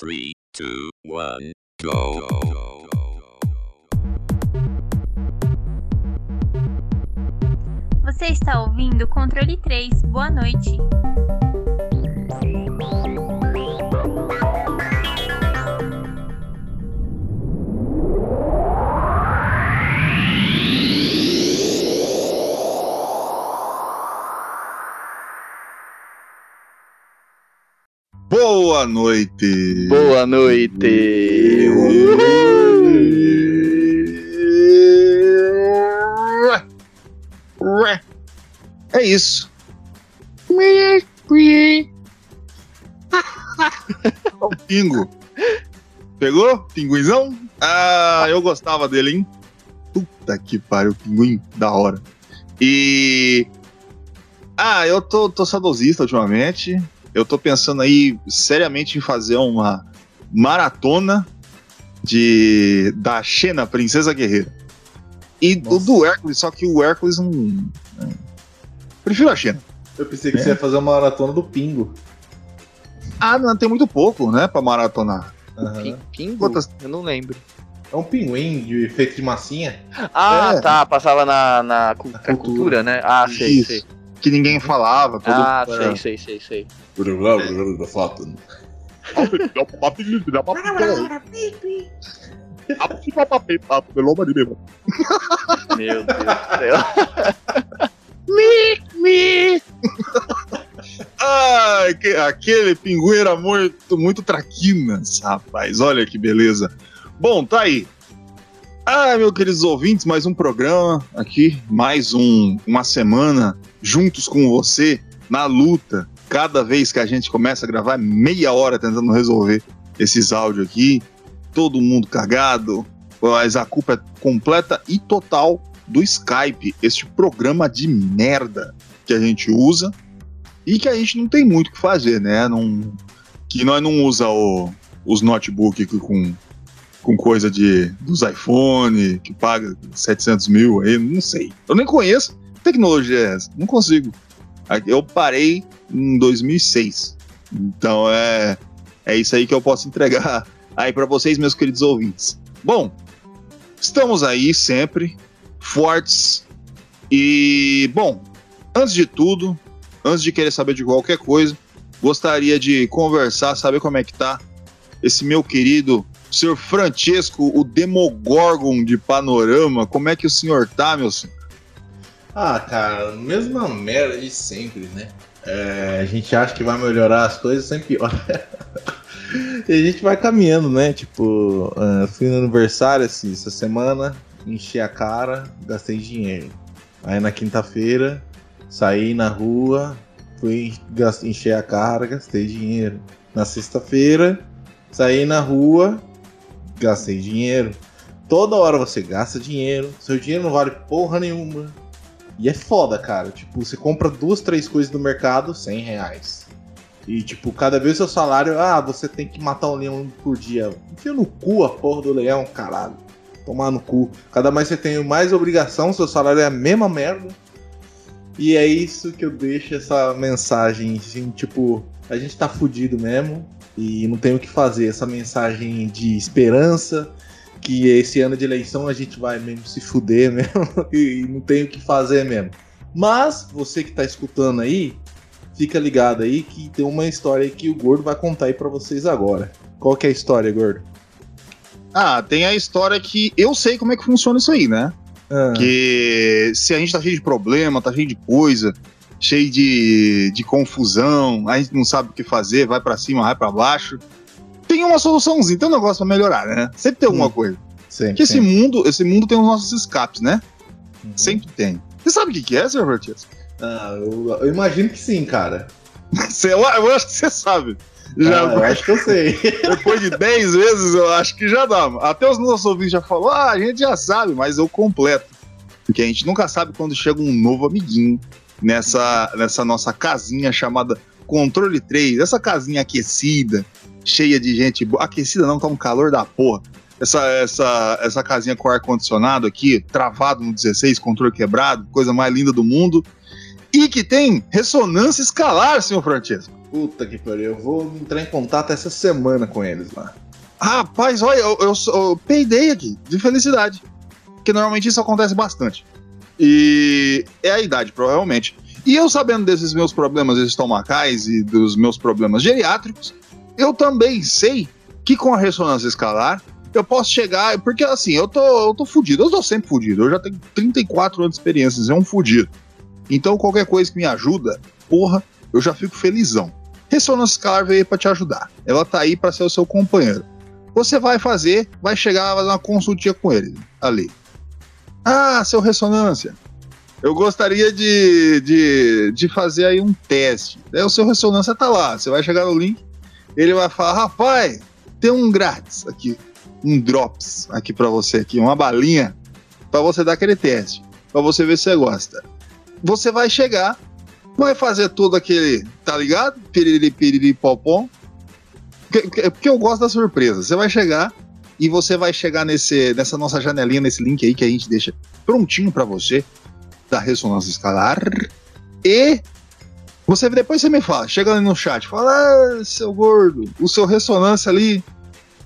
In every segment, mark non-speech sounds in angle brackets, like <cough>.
3, 2, 1, go. Você está ouvindo Controle 3. Boa noite. Boa noite! Boa noite! É isso. o pingo. Pegou? Pinguinzão? Ah, eu gostava dele, hein? Puta que pariu, pinguim, da hora. E. Ah, eu tô, tô saudosista ultimamente. Eu tô pensando aí seriamente em fazer uma maratona de da Xena, Princesa Guerreira. E o Nossa. do Hércules, só que o Hércules não. é. Prefiro a Xena. Eu pensei que você ia fazer uma maratona do Pingo. Ah, não, tem muito pouco, né, pra maratonar. Pin- Pingo? Quantas- Eu não lembro. É um pinguim de feito de massinha. Ah, É. tá. Passava na, na, na cultura. cultura, né? Ah, sei, Isso. sei. Que ninguém falava. Todo... Ah, é. sei, sei, sei, sei. Meu Deus do céu. Ai, que- aquele pinguim era muito, muito traquinas, rapaz. Olha que beleza. Bom, tá aí. Ah, meus queridos ouvintes, mais um programa aqui, mais um, uma semana juntos com você na luta. Cada vez que a gente começa a gravar, é meia hora tentando resolver esses áudios aqui. Todo mundo cagado, mas a culpa é completa e total do Skype, este programa de merda que a gente usa e que a gente não tem muito o que fazer, né? Não, que nós não usa o- os notebook com, com coisa de dos iPhone que paga 700 mil aí, não sei. Eu nem conheço tecnologia é essa, não consigo. Eu parei em 2006, então é é isso aí que eu posso entregar <laughs> aí para vocês, meus queridos ouvintes. Bom, estamos aí sempre fortes e bom. Antes de tudo, antes de querer saber de qualquer coisa, gostaria de conversar, saber como é que tá esse meu querido senhor Francesco, o Demogorgon de Panorama. Como é que o senhor tá, meu senhor? Ah, cara, mesma merda de sempre, né? É, a gente acha que vai melhorar as coisas, sempre piora. <laughs> e a gente vai caminhando, né? Tipo, ah, fui no aniversário assim, essa semana, enchi a cara, gastei dinheiro. Aí na quinta-feira, saí na rua, fui encher a cara, gastei dinheiro. Na sexta-feira, saí na rua, gastei dinheiro. Toda hora você gasta dinheiro, seu dinheiro não vale porra nenhuma. E é foda, cara. Tipo, você compra duas, três coisas no mercado, 100 reais. E, tipo, cada vez seu salário, ah, você tem que matar um leão por dia. Enfia no cu a porra do leão, caralho. Tomar no cu. Cada mais você tem mais obrigação, seu salário é a mesma merda. E é isso que eu deixo essa mensagem, assim, tipo, a gente tá fudido mesmo e não tem o que fazer. Essa mensagem de esperança, que esse ano de eleição a gente vai mesmo se fuder mesmo <laughs> e não tem o que fazer mesmo. Mas você que tá escutando aí, fica ligado aí que tem uma história que o Gordo vai contar aí pra vocês agora. Qual que é a história, Gordo? Ah, tem a história que eu sei como é que funciona isso aí, né? Ah, Que se a gente tá cheio de problema, tá cheio de coisa, cheio de, de confusão, a gente não sabe o que fazer, vai pra cima, vai pra baixo. Tem uma soluçãozinha, tem um negócio pra melhorar, né? Sempre tem alguma Hum. coisa. sempre, Porque esse mundo, esse mundo tem os nossos escapes, né? Uhum. Sempre tem. Você sabe o que que é, Sr. Vertias? Ah, eu, eu imagino que sim, cara. <laughs> Você- Eu, eu acho que você sabe. Já, Ah, eu acho que eu sei. <laughs> Depois de 10 vezes, eu acho que já dá. Até os nossos ouvintes já falaram, ah, a gente já sabe, mas eu completo. Porque a gente nunca sabe quando chega um novo amiguinho nessa, nessa nossa casinha chamada Controle 3. Essa casinha aquecida, cheia de gente boa. Aquecida não, tá um calor da porra. Essa, essa, essa casinha com ar-condicionado aqui, travado no 16, controle quebrado, coisa mais linda do mundo. E que tem ressonância escalar, senhor Francesco. Puta que pariu, eu vou entrar em contato essa semana com eles lá. Rapaz, olha, eu, eu, eu peidei aqui, de felicidade. Porque normalmente isso acontece bastante. E é a idade, provavelmente. E eu sabendo desses meus problemas estomacais e dos meus problemas geriátricos, eu também sei que com a ressonância escalar eu posso chegar. Porque assim, eu tô, eu tô fudido, eu tô sempre fudido. Eu já tenho 34 anos de experiência, é um fudido. Então qualquer coisa que me ajuda, porra, eu já fico felizão. Ressonância escalar veio para te ajudar. Ela tá aí para ser o seu companheiro. Você vai fazer, vai chegar a fazer uma consultinha com ele ali. Ah, seu ressonância. Eu gostaria de, de, de fazer aí um teste. Daí o seu ressonância tá lá. Você vai chegar no link, ele vai falar: rapaz, tem um grátis aqui, um drops aqui para você aqui, uma balinha para você dar aquele teste, para você ver se você gosta. Você vai chegar, vai fazer todo aquele, tá ligado? Piriri, piriri, popom. Porque, eu gosto da surpresa. Você vai chegar e você vai chegar nesse, nessa nossa janelinha, nesse link aí que a gente deixa prontinho para você da ressonância escalar. E você depois você me fala, chega ali no chat, fala, ah, seu gordo, o seu ressonância ali.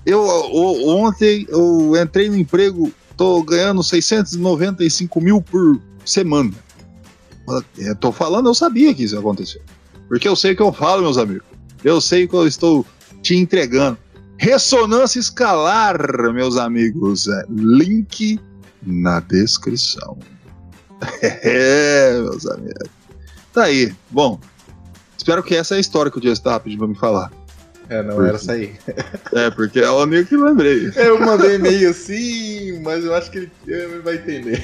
Eu, eu ontem eu entrei no emprego, tô ganhando 695 mil por semana. Eu tô falando, eu sabia que isso ia acontecer. Porque eu sei o que eu falo, meus amigos. Eu sei que eu estou te entregando. Ressonância escalar, meus amigos. É, link na descrição. <laughs> É, meus amigos. Tá aí. Bom, espero que essa é a história que o pedindo pra me falar. É, não era essa aí. <laughs> É, porque é a única que lembrei. Eu mandei meio assim, mas eu acho que ele, vai entender.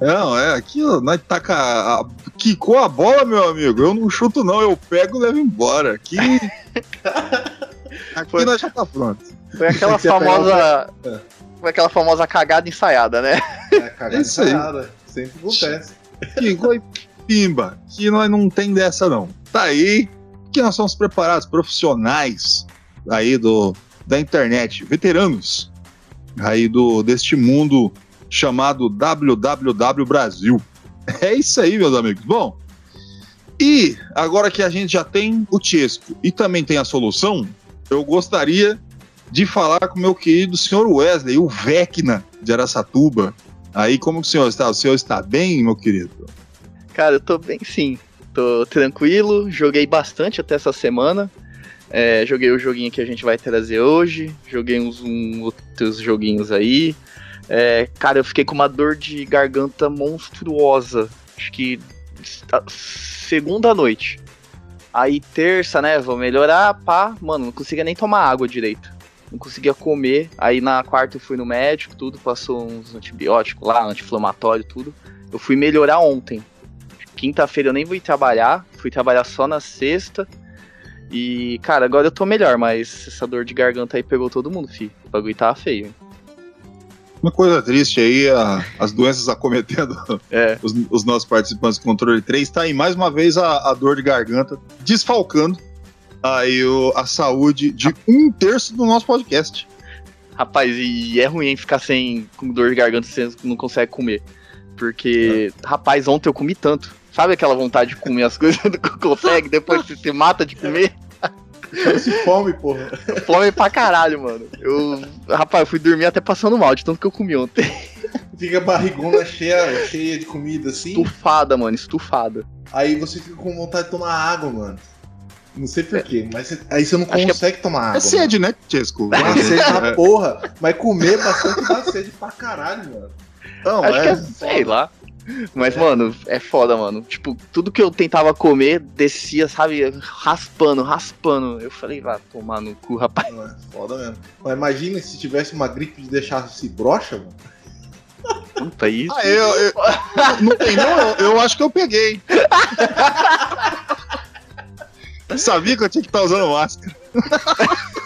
Não, é, aqui ó, nós taca. A, quicou a bola, meu amigo. Eu não chuto, não. Eu pego e levo embora. Aqui. <laughs> aqui Foi- nós já tá pronto. Foi aquela pegar famosa. o- Foi aquela famosa cagada ensaiada, né? É, cagada Isso aí. ensaiada. Sempre acontece. Quicou e pimba. Que nós não tem dessa, não. Tá aí. Que nós somos preparados, profissionais aí do, da internet, veteranos aí do deste mundo chamado WWW Brasil. <laughs> É isso aí, meus amigos. Bom, e agora que a gente já tem o Tiesco e também tem a solução, eu gostaria de falar com o meu querido senhor Wesley, o Vecna de Araçatuba. Aí, como que o senhor está? O senhor está bem, meu querido? Cara, eu tô bem sim. Tô tranquilo, joguei bastante até essa semana. É, joguei o joguinho que a gente vai trazer hoje. Joguei uns um, outros joguinhos aí. É, cara, eu fiquei com uma dor de garganta monstruosa. Acho que segunda noite. Aí terça, né? Vou melhorar, pá. Mano, não conseguia nem tomar água direito. Não conseguia comer. Aí na quarta eu fui no médico, tudo, passou uns antibióticos lá, anti-inflamatório, tudo. Eu fui melhorar ontem. Quinta-feira eu nem fui trabalhar, fui trabalhar só na sexta. E, cara, agora eu tô melhor, mas essa dor de garganta aí pegou todo mundo, fi. O bagulho tava feio. Uma coisa triste aí, a- as doenças acometendo É, os, os nossos participantes do Controle 3, tá aí mais uma vez a, a dor de garganta, desfalcando aí o- a saúde de um terço do nosso podcast. rapaz, e é ruim ficar sem com dor de garganta você não consegue comer. Porque, rapaz, ontem eu comi tanto. Sabe aquela vontade de comer as <laughs> coisas que consegue, depois você se mata de comer? Chama-se fome, porra. Fome pra caralho, mano. Eu, rapaz, eu fui dormir até passando mal de tanto que eu comi ontem. Fica a barrigona cheia, cheia de comida assim. Estufada, mano, estufada. Aí você fica com vontade de tomar água, mano. Não sei porquê, mas você- aí você não Acho que é- consegue tomar água. É sede, né, Chesco? Mano. Dá sede <laughs> na porra. Mas comer bastante dá sede pra caralho, mano. Não, Acho que é. é, sei lá. Mas, É. mano, é foda, mano. Tipo, tudo que eu tentava comer descia, sabe, raspando, raspando. Eu falei, vai tomar no cu, rapaz. Não, é foda mesmo. Mas imagina se tivesse uma gripe de deixar-se broxa, mano. Puta isso. Ah, eu, eu- <laughs> não tem não, eu, eu acho que eu peguei. <laughs> Sabia que eu tinha que estar usando máscara. <laughs>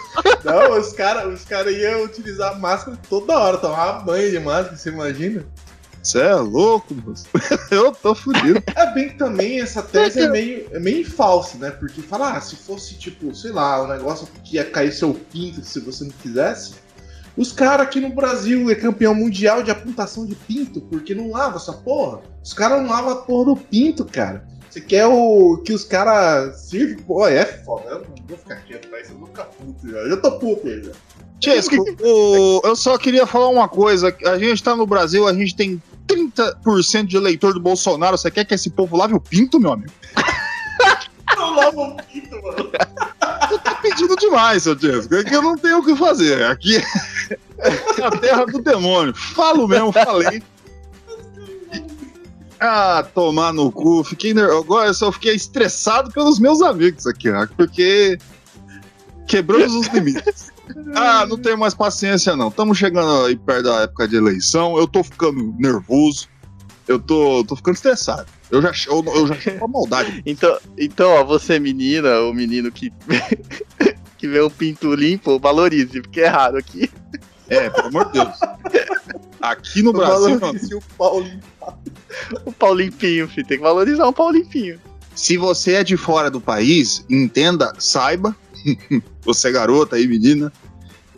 Não, os caras os cara iam utilizar máscara toda hora, tomar banho de máscara, você imagina? Você é louco, moço. <laughs> Eu tô fudido. É bem que também essa tese é meio, é meio falsa, né? Porque fala, ah, se fosse tipo, sei lá, um negócio que ia cair seu pinto se você não quisesse. Os caras aqui no Brasil é campeão mundial de apontação de pinto, porque não lava essa porra. Os caras não lavam a porra do pinto, cara. Você quer o que os caras sirvam. Pô, é foda. Eu não vou ficar quieto, mas eu vou ficar puto já. Eu já tô puto aí já. Chesco, <laughs> o- eu só queria falar uma coisa. A gente tá no Brasil, a gente tem 30% de eleitor do Bolsonaro. Você quer que esse povo lave o pinto, meu amigo? Eu lavo o pinto, mano. Você tá pedindo demais, seu Chesco. É que eu não tenho o que fazer. Aqui é a terra do demônio. Falo mesmo, falei. Ah, tomar no cu. Fiquei. Agora eu só fiquei estressado pelos meus amigos aqui, ó, porque quebramos os limites. Ah, não tenho mais paciência, não. Estamos chegando aí perto da época de eleição. Eu tô ficando nervoso. Eu tô, tô ficando estressado. Eu já, eu, eu já chego com a maldade. <laughs> Então, então, ó, você menina ou menino que, <laughs> que vê um pinto limpo, valorize, porque é raro aqui. É, pelo amor de Deus. Aqui no <laughs> Brasil, mano, Se o Paulinho. O pau limpinho, filho, tem que valorizar um pau limpinho. se você é de fora do país, entenda, saiba, <laughs> você é garota aí, menina,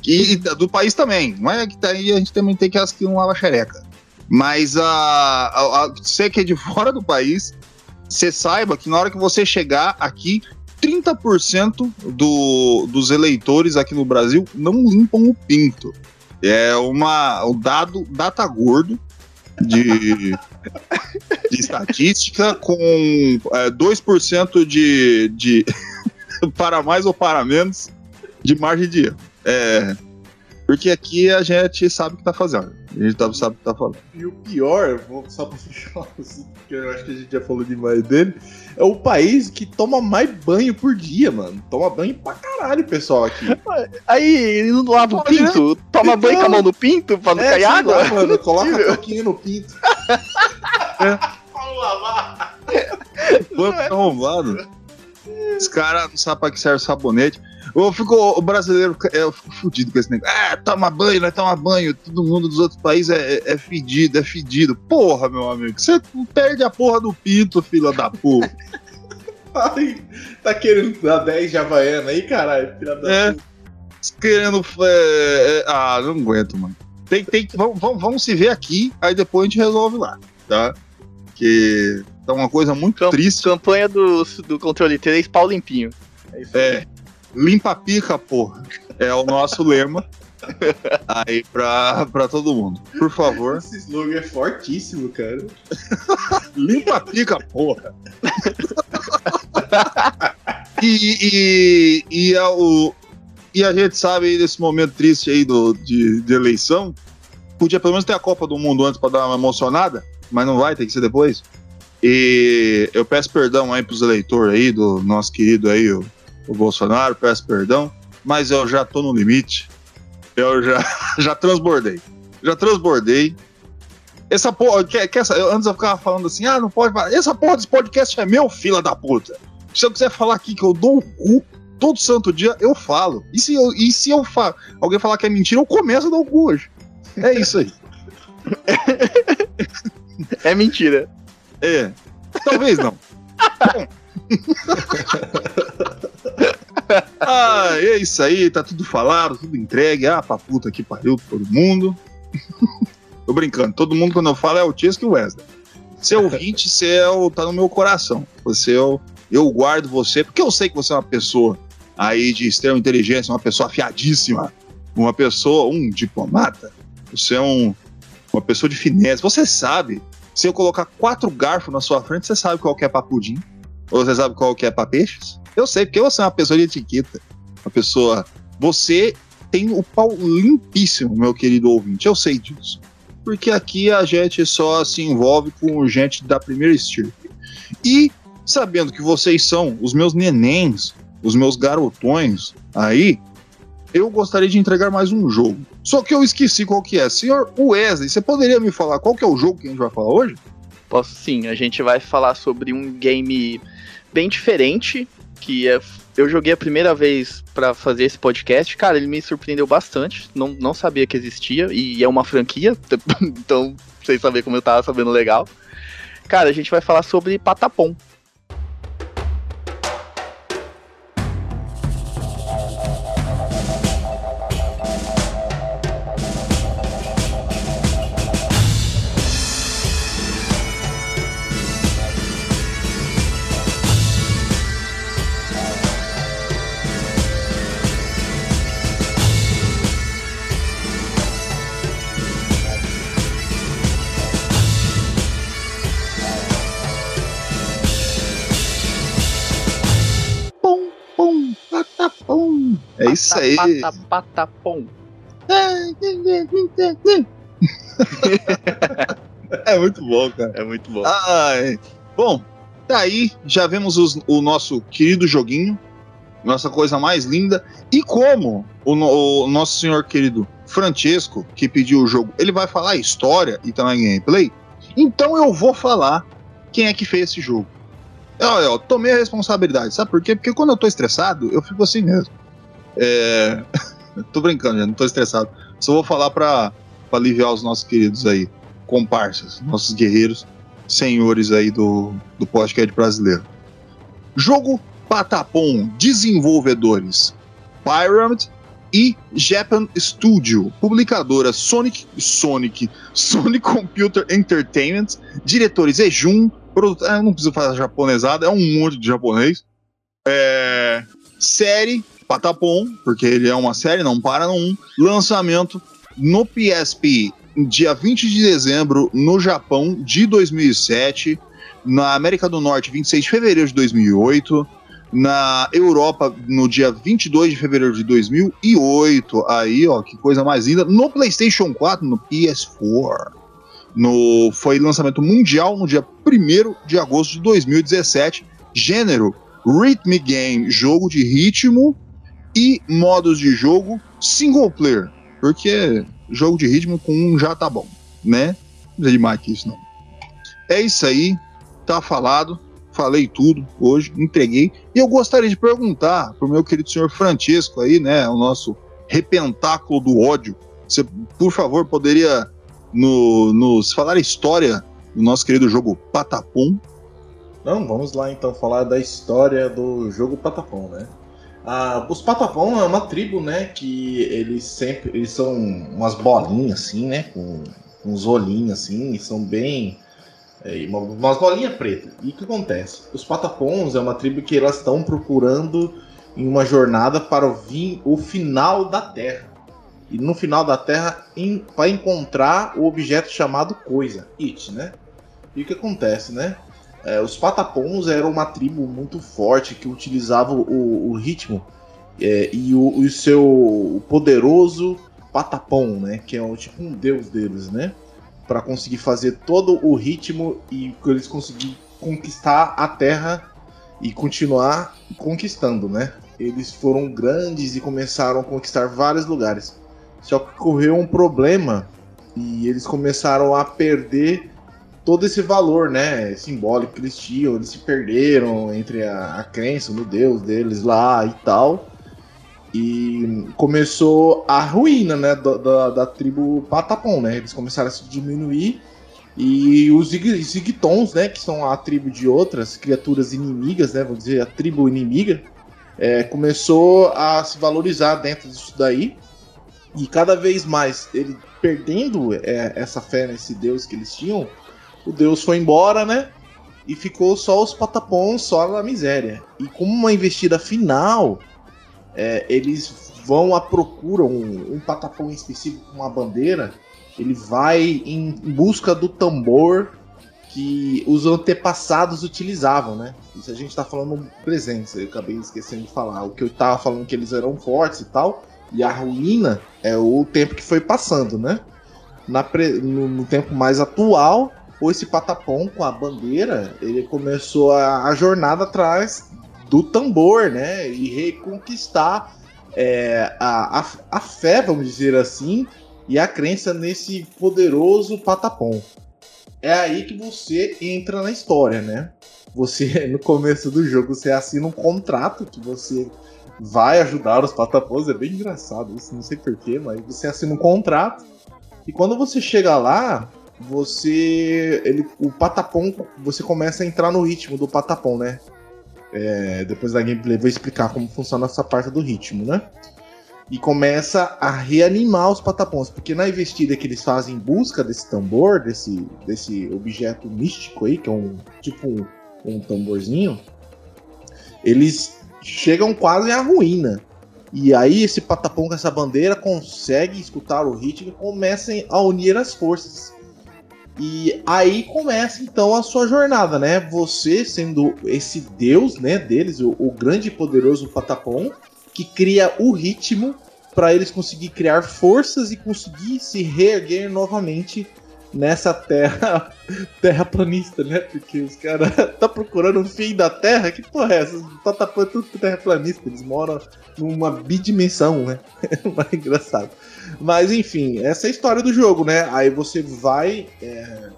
que e do país também. Não é que tá aí, a gente também tem que as que não lava xereca. Mas a, a, a- você que é de <laughs> fora do país, você saiba que na hora que você chegar aqui, 30% do, dos eleitores aqui no Brasil não limpam o pinto. É uma, um dado, data gordo de, de estatística com é, 2% de, de <laughs> <laughs> para mais ou para menos de margem de erro. É, porque aqui a gente sabe o que tá fazendo. A gente sabe o que tá falando. E o pior, vou só pra <laughs> fechar o assunto, porque eu acho que a gente já falou demais dele, é o país que toma mais banho por dia, mano. Toma banho pra caralho, pessoal, aqui. <laughs> Aí, ele não lava o pinto? Toma banho com a mão no pinto pra não É, cair água? lá, mano, coloca a toquinha no pinto. Vamos lavar. Banco arrombado. Os caras não sabem pra que serve sabonete. Eu fico, o brasileiro é, eu fico fudido com esse negócio. Ah, toma banho, nós toma banho. Todo mundo dos outros países é, é, é fedido, é fedido. Porra, meu amigo, você perde a porra do pinto, filha da puta. <laughs> Ai, tá querendo dar 10 de Havaiana aí, caralho? Filha da É. puta. Querendo. é, é, ah, não aguento, mano. Tem, tem, vamos, vamos, vamos se ver aqui, aí depois a gente resolve lá, tá? Que tá uma coisa muito Cam- triste. Campanha do, do controle 3, pau limpinho. É isso aí. É, limpa a pica, porra. É o nosso <laughs> lema. Aí pra, pra todo mundo. Por favor, Esse slogan é fortíssimo, cara. <laughs> limpa a pica, porra. <laughs> E, e, e, a, o, e a gente sabe aí desse momento triste aí do, de, de eleição. Podia pelo menos ter a Copa do Mundo antes pra dar uma emocionada, mas não vai, tem que ser depois. E eu peço perdão aí pros eleitores aí, do nosso querido aí, o, o Bolsonaro, peço perdão, mas eu já tô no limite. Eu já, <laughs> já transbordei. Já transbordei. Essa porra, que, que essa, antes eu ficava falando assim, ah, não pode. Essa porra desse podcast é meu, fila da puta. Se eu quiser falar aqui que eu dou o cu todo santo dia, eu falo. E se, eu, e se eu fa alguém falar que é mentira, eu começo a dar o cu hoje. É isso aí. <laughs> É mentira. É. Talvez não. <laughs> Ah, é isso aí, tá tudo falado, tudo entregue. Ah, pra puta que pariu todo mundo. <laughs> Tô brincando, todo mundo quando eu falo é o Tiesco e o Wesley. Você é ouvinte, você é o, tá no meu coração. Você é o, eu guardo você, porque eu sei que você é uma pessoa aí de extrema inteligência, uma pessoa afiadíssima, uma pessoa, um diplomata. Você é um, uma pessoa de finesse. Você sabe se eu colocar quatro garfos na sua frente, você sabe qual que é pra pudim? Ou você sabe qual que é pra peixes? Eu sei, porque você é uma pessoa de etiqueta. Uma pessoa. Você tem o pau limpíssimo, meu querido ouvinte. Eu sei disso. Porque aqui a gente só se envolve com gente da primeira estirpe. E sabendo que vocês são os meus nenéns, os meus garotões aí, eu gostaria de entregar mais um jogo. Só que eu esqueci qual que é. Senhor Wesley, você poderia me falar qual que é o jogo que a gente vai falar hoje? Posso sim, a gente vai falar sobre um game bem diferente, que é, eu joguei a primeira vez pra fazer esse podcast. Cara, ele me surpreendeu bastante, não, não sabia que existia, e é uma franquia, <laughs> então vocês saberem como eu tava sabendo legal. Cara, a gente vai falar sobre Patapom. Isso aí. Pata, patapom. <laughs> É muito bom, cara. É muito bom. Ai. Bom, tá aí, já vemos os- o nosso querido joguinho, nossa coisa mais linda. E como o, o nosso senhor querido Francesco, que pediu o jogo, ele vai falar a história e também gameplay, então eu vou falar quem é que fez esse jogo. Eu, eu tomei a responsabilidade, sabe por quê? Porque quando eu tô estressado, eu fico assim mesmo. É... <laughs> tô brincando, já não tô estressado. Só vou falar pra aliviar os nossos queridos aí, comparsas, nossos guerreiros, senhores aí do, do podcast brasileiro. Jogo Patapom, desenvolvedores Pyramid e Japan Studio, publicadora Sonic, Sonic, <laughs> Sonic Computer Entertainment, diretores Ejun, ah, não preciso falar japonesada, é um monte de japonês. É, série Patapom, porque ele é uma série, não para 1. Lançamento no PSP, dia 20 de dezembro, no Japão, de 2007. Na América do Norte, 26 de fevereiro de 2008. Na Europa, no dia 22 de fevereiro de 2008. Aí, ó, que coisa mais linda. No PlayStation 4, no PS4. No, foi lançamento mundial no dia 1 de agosto de 2017. Gênero Rhythm Game, jogo de ritmo e modos de jogo single player. Porque jogo de ritmo com um já tá bom, né? Não precisa de mais que isso, não. É isso aí, tá falado. Falei tudo hoje, entreguei. E eu gostaria de perguntar pro meu querido senhor Francesco aí, né? O nosso repentáculo do ódio. Você, por favor, poderia no- nos falar a história do nosso querido jogo Patapom? Não, vamos lá então falar da história do jogo Patapom, né? Ah, os Patapom é uma tribo, né? Que eles sempre. Eles são umas bolinhas assim, né? Com, uns olhinhos assim, e são bem. é, uma- umas bolinhas pretas. E o que acontece? Os Patapons é uma tribo que elas estão procurando em uma jornada para o, o final da Terra. E no final da Terra vai encontrar o objeto chamado coisa, It, né? E o que acontece, né? É, os Patapons eram uma tribo muito forte que utilizava o, o ritmo é, e o, o seu poderoso Patapon, né? Que é um, tipo um deus deles, né? Para conseguir fazer todo o ritmo e eles conseguirem conquistar a Terra e continuar conquistando, né? Eles foram grandes e começaram a conquistar vários lugares. Só que ocorreu um problema e eles começaram a perder todo esse valor, né, simbólico que eles tinham, eles se perderam entre a, a crença no Deus deles lá e tal. E começou a ruína, né, da, da, da tribo Patapon, né? Eles começaram a se diminuir e os Zig- Zigtons, né, que são a tribo de outras criaturas inimigas, né, vamos dizer, a tribo inimiga, é, começou a se valorizar dentro disso daí. E cada vez mais ele perdendo é, essa fé nesse Deus que eles tinham, o Deus foi embora, né? E ficou só os patapons só na miséria. E como uma investida final, é, eles vão à procura, um, um específico com uma bandeira, ele vai em, busca do tambor que os antepassados utilizavam, né? Isso a gente tá falando no presente, eu acabei esquecendo de falar. O que eu tava falando que eles eram fortes e tal, e a ruína é o tempo que foi passando, né? Na pre- no, no tempo mais atual, ou esse patapom com a bandeira, ele começou a, a jornada atrás do tambor, né? E reconquistar é, a, a, a fé, vamos dizer assim, e a crença nesse poderoso patapom. É aí que você entra na história, né? Você, <laughs> no começo do jogo, você assina um contrato que você vai ajudar os patapons. É bem engraçado isso, não sei porquê, mas você assina um contrato. E quando você chega lá, você. Ele, o patapom, você começa a entrar no ritmo do patapom, né? É, depois da gameplay vou explicar como funciona essa parte do ritmo, né? E começa a reanimar os patapons, porque na investida que eles fazem em busca desse tambor, desse, desse objeto místico aí, que é um tipo um, um tamborzinho, eles chegam quase à ruína. E aí esse patapom com essa bandeira consegue escutar o ritmo e começam a unir as forças. E aí começa então a sua jornada, né? Você sendo esse deus, né, deles, o, o grande e poderoso Patapom, que cria o ritmo para eles conseguir criar forças e conseguir se reerguer novamente nessa terra <laughs> terraplanista, né? Porque os caras <laughs> tá procurando o fim da Terra, que porra é essa? Tá tapando tudo terraplanista, eles moram numa bidimensão, né? <laughs> Mais engraçado. Mas enfim, essa é a história do jogo, né? Aí você vai é,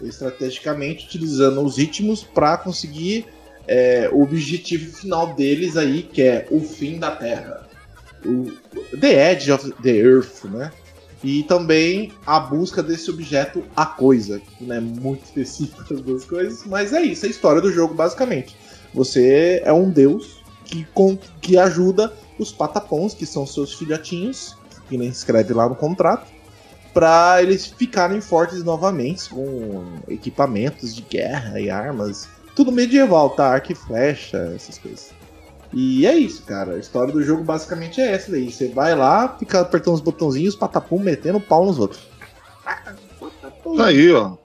estrategicamente utilizando os ritmos para conseguir é, o objetivo final deles aí, que é o fim da Terra. O The Edge of the Earth, né? E também a busca desse objeto, a coisa, que não é muito específico as duas coisas, mas é isso, é a história do jogo, basicamente. Você é um deus que, com, que ajuda os patapons, que são seus filhotinhos, que nem escreve lá no contrato, para eles ficarem fortes novamente, com equipamentos de guerra e armas. Tudo medieval, tá? Arco e flecha, essas coisas. E é isso, cara. A história do jogo basicamente é essa daí. Você vai lá, fica apertando os botãozinhos, patapum, metendo pau nos outros. Tá aí, ó.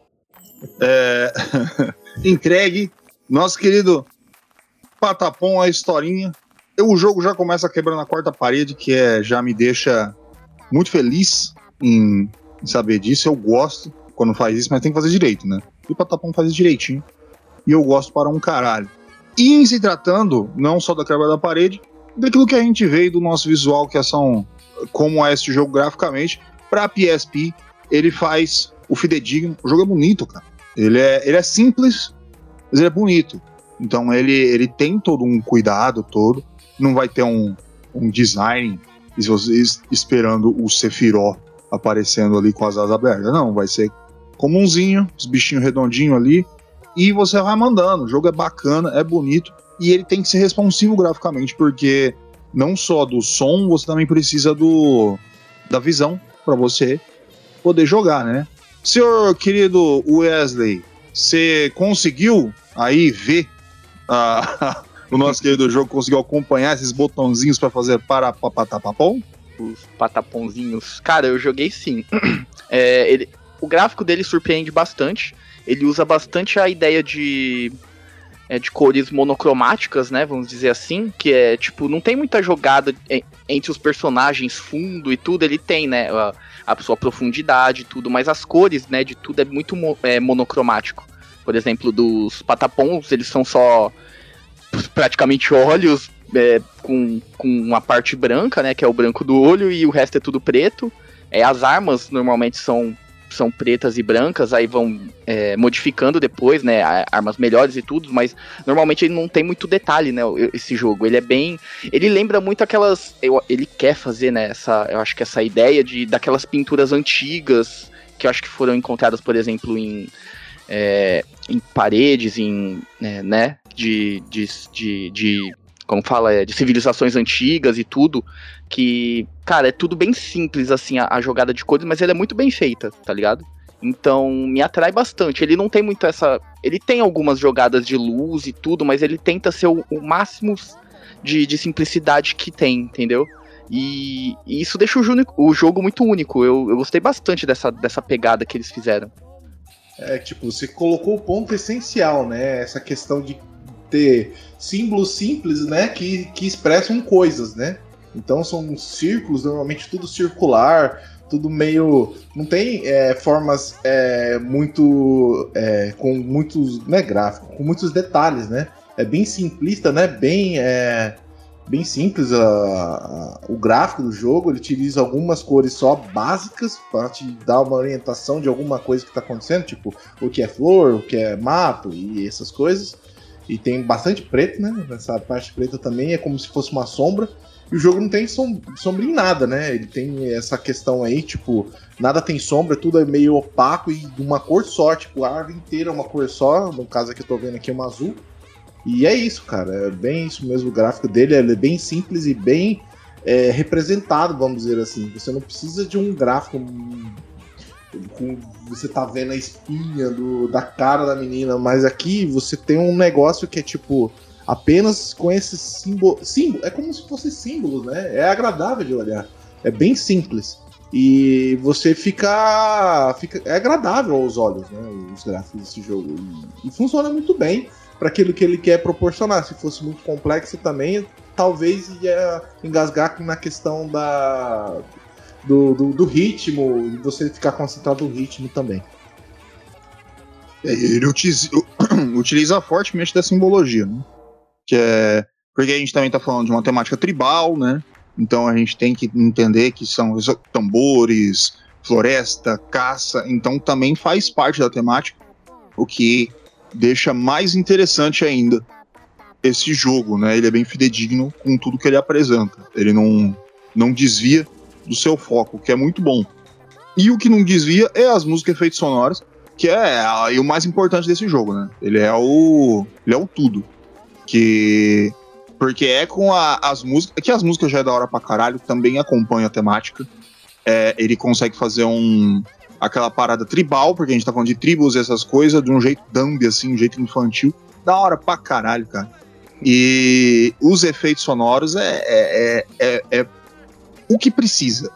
É... <laughs> Entregue. Nosso querido Patapom, a historinha. O jogo já começa quebrando a quarta parede, que é, já me deixa muito feliz em, em saber disso. Eu gosto quando faz isso, mas tem que fazer direito, né? E o Patapom faz direitinho. E eu gosto para um caralho. E em se tratando, não só da quebra da parede, daquilo que a gente vê do nosso visual, que são como é esse jogo graficamente, para PSP, ele faz o fidedigno. O jogo é bonito, cara. Ele é, ele é simples, mas ele é bonito. Então ele, ele tem todo um cuidado todo. Não vai ter um, um design esperando o Sephiroth aparecendo ali com as asas abertas. Não, vai ser comunzinho, os bichinhos redondinhos ali, e você vai mandando. O jogo é bacana, é bonito e ele tem que ser responsivo graficamente, porque não só do som, você também precisa do da visão para você poder jogar, né? Senhor querido Wesley, você conseguiu aí ver <laughs> o nosso querido jogo, conseguiu acompanhar esses botãozinhos para fazer para papatapapom? Os pataponzinhos. Cara, eu joguei sim. <clears throat> É, ele, o gráfico dele surpreende bastante ele usa bastante a ideia de é, de cores monocromáticas, né? Vamos dizer assim, que é tipo, não tem muita jogada entre os personagens, fundo e tudo, ele tem, né? A, a sua profundidade e tudo, mas as cores, né, de tudo é muito é, monocromático. Por exemplo, dos patapons, eles são só praticamente olhos é, com, com uma parte branca, né? Que é o branco do olho, e o resto é tudo preto. É, as armas normalmente são são pretas e brancas, aí vão é, modificando depois, né? Armas melhores e tudo, mas normalmente ele não tem muito detalhe, né? Esse jogo. Ele é bem. Ele lembra muito aquelas. Ele quer fazer, né? Essa, eu acho que essa ideia de daquelas pinturas antigas que eu acho que foram encontradas, por exemplo, em. É, em paredes, em, né, né de, de, de, de como fala, é, de civilizações antigas e tudo, que, cara, é tudo bem simples, assim, a, a jogada de cores, mas ele é muito bem feita, tá ligado? Então, me atrai bastante. Ele não tem muito essa. Ele tem algumas jogadas de luz e tudo, mas ele tenta ser o, o máximo de, de, simplicidade que tem, entendeu? E, e isso deixa o, o, jogo muito único. Eu, eu gostei bastante dessa, dessa pegada que eles fizeram. É, tipo, você colocou o ponto essencial, né? Essa questão de ter símbolos simples, né? Que, que expressam coisas, né? Então são círculos, normalmente tudo circular, tudo meio. Não tem é, formas é, muito. É, com muitos. Né, gráficos, com muitos detalhes, né? É bem simplista, né? Bem. É, bem simples a, a, o gráfico do jogo. Ele utiliza algumas cores só básicas para te dar uma orientação de alguma coisa que está acontecendo, tipo o que é flor, o que é mato e essas coisas. E tem bastante preto, né? Nessa parte preta também é como se fosse uma sombra. E o jogo não tem som, sombra em nada, né? Ele tem essa questão aí, tipo, nada tem sombra, tudo é meio opaco e de uma cor só, tipo, a árvore inteira é uma cor só. No caso aqui eu tô vendo aqui é uma azul. E é isso, cara. É bem isso mesmo. O gráfico dele é bem simples e bem é, representado, vamos dizer assim. Você não precisa de um gráfico com, você tá vendo a espinha do, da cara da menina, mas aqui você tem um negócio que é tipo apenas com esse símbolo, símbolo, é como se fosse símbolos, né? É agradável de olhar, é bem simples e você fica, fica é agradável aos olhos, né? Os gráficos desse jogo e, e funciona muito bem para aquilo que ele quer proporcionar. Se fosse muito complexo também talvez ia engasgar na questão da do, do, do ritmo e você ficar concentrado no ritmo também. É, Ele utiliza, <clears throat> utiliza fortemente da simbologia, né? Que é. Porque a gente também tá falando de uma temática tribal, né? Então a gente tem que entender que são tambores, floresta, caça, então também faz parte da temática, o que deixa mais interessante ainda esse jogo, né? Ele é bem fidedigno com tudo que ele apresenta. Ele não, não desvia do seu foco, que é muito bom. E o que não desvia é as músicas efeitos sonoros, que é o mais importante desse jogo, né? Ele é o ele é o tudo. Que porque é com a- as músicas, que as músicas já é da hora pra caralho, também acompanha a temática. É, ele consegue fazer um aquela parada tribal, porque a gente tá falando de tribos e essas coisas, de um jeito dumb assim, um jeito infantil. Da hora pra caralho, cara. E os efeitos sonoros é, é, é, é, é o que precisa.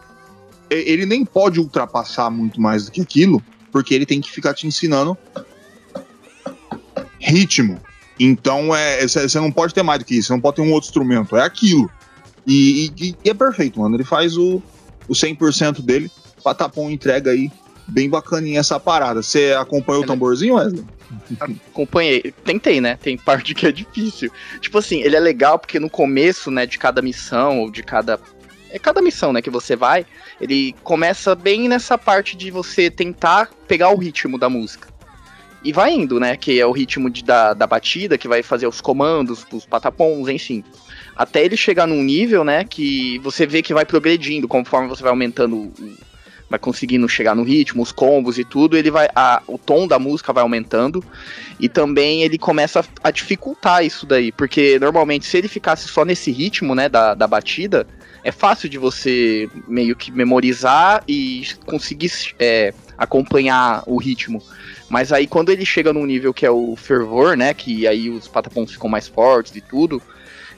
Ele nem pode ultrapassar muito mais do que aquilo, porque ele tem que ficar te ensinando ritmo. Então é você não pode ter mais do que isso, você não pode ter um outro instrumento, é aquilo. E, e- e é perfeito, mano. Ele faz o, o 100% dele, Patapom entrega aí bem bacaninha essa parada. Você acompanhou o Ele- tamborzinho, Wesley? Acompanhei. Tentei, né? Tem parte que é difícil. Tipo assim, ele é legal porque no começo, né, de cada missão, ou de cada. É cada missão, né, que você vai, ele começa bem nessa parte de você tentar pegar o ritmo da música. E vai indo, né? Que é o ritmo de, da, da batida, que vai fazer os comandos, os patapons, enfim. Até ele chegar num nível, né, que você vê que vai progredindo conforme você vai aumentando vai conseguindo chegar no ritmo, os combos e tudo, ele vai a, o tom da música vai aumentando e também ele começa a, a dificultar isso daí, porque normalmente se ele ficasse só nesse ritmo, né, da, da batida, é fácil de você meio que memorizar e conseguir é, acompanhar o ritmo. Mas aí quando ele chega num nível que é o fervor, né, que aí os patapons ficam mais fortes e tudo,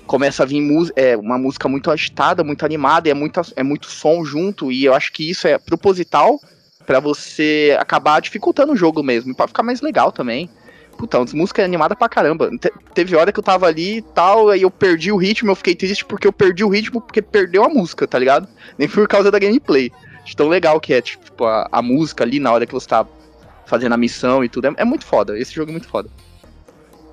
começa a vir é, uma música muito agitada, muito animada, e é, muita, é muito som junto, e eu acho que isso é proposital pra você acabar dificultando o jogo mesmo, pra ficar mais legal também. Puta, as músicas é animada pra caramba. Te- teve hora que eu tava ali e tal, aí eu perdi o ritmo, eu fiquei triste porque eu perdi o ritmo porque perdeu a música, tá ligado? Nem por causa da gameplay. De tão legal que é, tipo, a, a música ali na hora que você tá fazendo a missão e tudo. É, é muito foda, esse jogo é muito foda.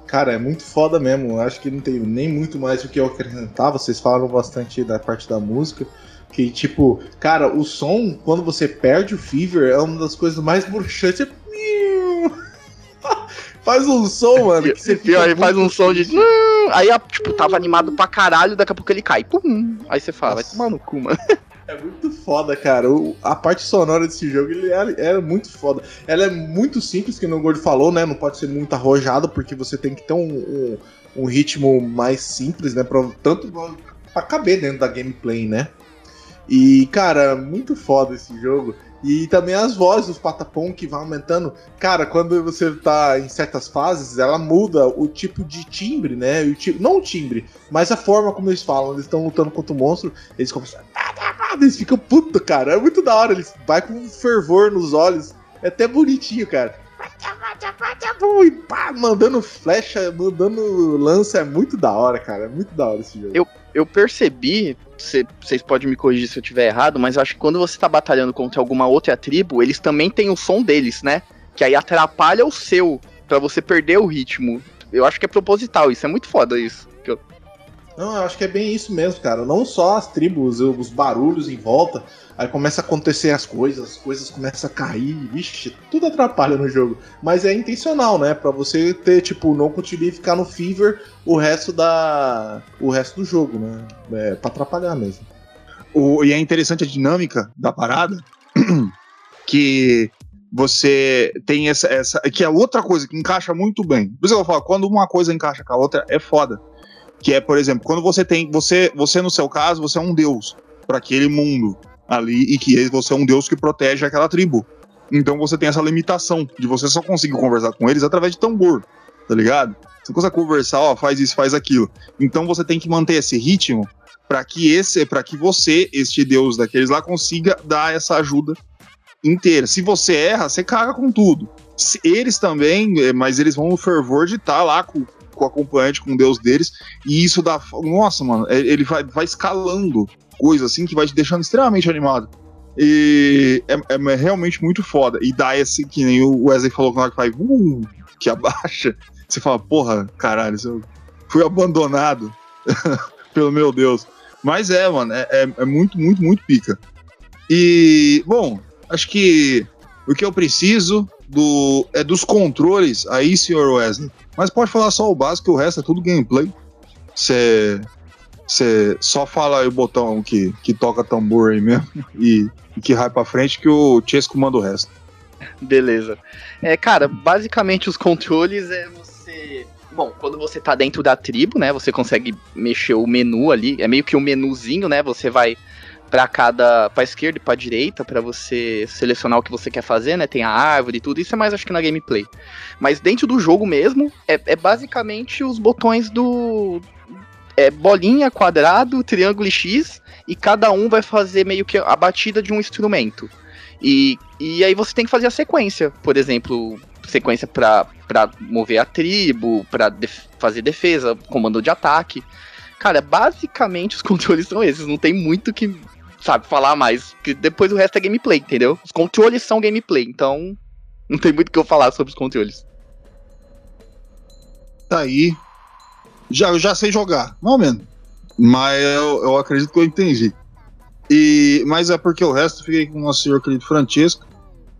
Cara, é muito foda mesmo. Eu Acho que não tem nem muito mais o que eu acrescentar. Vocês falaram bastante da parte da música. Que, tipo, cara, o som, quando você perde o Fever, é uma das coisas mais bruxantes. <laughs> Faz um som, mano, que você fica. aí faz um som de. Aí, tipo, tava animado pra caralho, daqui a pouco ele cai. Pum. Aí você fala, vai tomar no cu, mano. É muito foda, cara. O- a parte sonora desse jogo ele era, era muito foda. Ela é muito simples, que o Gordo falou, né? Não pode ser muito arrojado, porque você tem que ter um, um, um ritmo mais simples, né? Pra, tanto pra caber dentro da gameplay, né? E, cara, muito foda esse jogo. E também as vozes dos Patapom que vão aumentando. Cara, quando você tá em certas fases, ela muda o tipo de timbre, né? O ti- não o timbre, mas a forma como eles falam. Eles estão lutando contra o monstro, eles começam. Eles ficam puto, cara. É muito da hora. Eles vai com um fervor nos olhos. É até bonitinho, cara. E pá, mandando flecha, mandando lança. É muito da hora, cara. É muito da hora esse jogo. Eu- Eu percebi, cê- vocês podem me corrigir se eu estiver errado, mas acho que quando você tá batalhando contra alguma outra tribo, eles também têm o som deles, né? Que aí atrapalha o seu, pra você perder o ritmo. Eu acho que é proposital, isso é muito foda isso. Eu- Não, eu acho que é bem isso mesmo, cara. Não só as tribos, os barulhos em volta, aí começa a acontecer as coisas, as coisas começam a cair, vixe, tudo atrapalha no jogo. Mas é intencional, né? Pra você ter, tipo, não conseguir ficar no fever o resto da. o resto do jogo, né? É pra atrapalhar mesmo. O- e é interessante a dinâmica da parada, <clears throat> que você tem essa, essa. Que é outra coisa que encaixa muito bem. Por isso que eu falo, quando uma coisa encaixa com a outra, é foda. Que é, por exemplo, quando você tem. Você, você no seu caso, você é um deus para aquele mundo ali, e que você é um deus que protege aquela tribo. Então você tem essa limitação de você só conseguir conversar com eles através de tambor, tá ligado? Você consegue conversar, ó, faz isso, faz aquilo. Então você tem que manter esse ritmo para que esse, para que você, este deus daqueles lá, consiga dar essa ajuda inteira. Se você erra, você caga com tudo. Se- eles também, eh, mas eles vão no fervor de estar lá com, com o acompanhante, com o deus deles, e isso dá. Nossa, mano, é, ele vai, vai escalando coisas assim que vai te deixando extremamente animado. E é, é realmente muito foda. E dá esse, que nem o Wesley falou que vai, uh, que abaixa. <laughs> Você fala, porra, caralho, eu fui abandonado <laughs> pelo meu Deus. Mas é, mano, é, é, é muito, muito, muito pica. E, bom, acho que o que eu preciso do, é dos controles aí, senhor Wesley. Mas pode falar só o básico, o resto é tudo gameplay. Você só fala aí o botão que, que toca tambor aí mesmo <laughs> e, e que vai pra frente que o Chesco manda o resto. Beleza. É, cara, basicamente os controles é você. Bom, quando você tá dentro da tribo, né? Você consegue mexer o menu ali. É meio que um menuzinho, né? Você vai para cada para esquerda e para direita para você selecionar o que você quer fazer, né? Tem a árvore e tudo. Isso é mais acho que na gameplay. Mas dentro do jogo mesmo é, é basicamente os botões do é bolinha, quadrado, triângulo e X e cada um vai fazer meio que a batida de um instrumento. E, e aí você tem que fazer a sequência, por exemplo, sequência para mover a tribo, para def fazer defesa, comando de ataque. Cara, basicamente os <laughs> controles são esses, não tem muito que sabe, falar mais. Que depois o resto é gameplay, entendeu? Os controles são gameplay, então não tem muito que eu falar sobre os controles. Tá aí. Já, já sei jogar, mais ou menos. Mas eu, eu acredito que eu entendi. E, mas é porque o resto fiquei com o nosso senhor querido Francesco.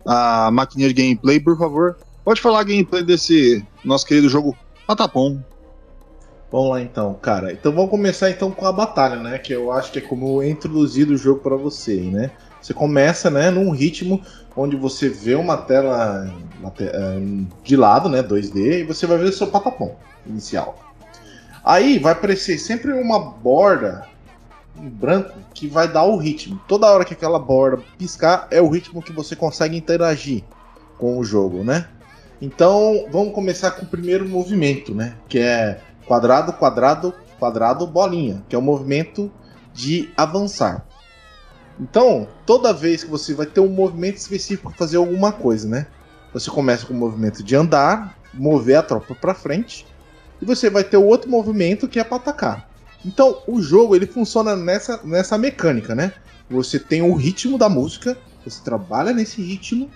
A maquininha de gameplay, por favor. Pode falar gameplay desse nosso querido jogo Patapom. Vamos lá então, cara. Então vamos começar então com a batalha, né? Que eu acho que é como introduzir o jogo para você, né? Você começa, né, num ritmo onde você vê uma tela é, de lado, né, 2D, e você vai ver o seu patapom inicial. Aí vai aparecer sempre uma borda em branco que vai dar o ritmo. Toda hora que aquela borda piscar é o ritmo que você consegue interagir com o jogo, né? Então vamos começar com o primeiro movimento, né? Que é quadrado, quadrado, quadrado, bolinha, que é o movimento de avançar. Então, toda vez que você vai ter um movimento específico para fazer alguma coisa, né? Você começa com o movimento de andar, mover a tropa para frente, e você vai ter o outro movimento que é para atacar. Então, o jogo ele funciona nessa, nessa mecânica, né? Você tem o ritmo da música, você trabalha nesse ritmo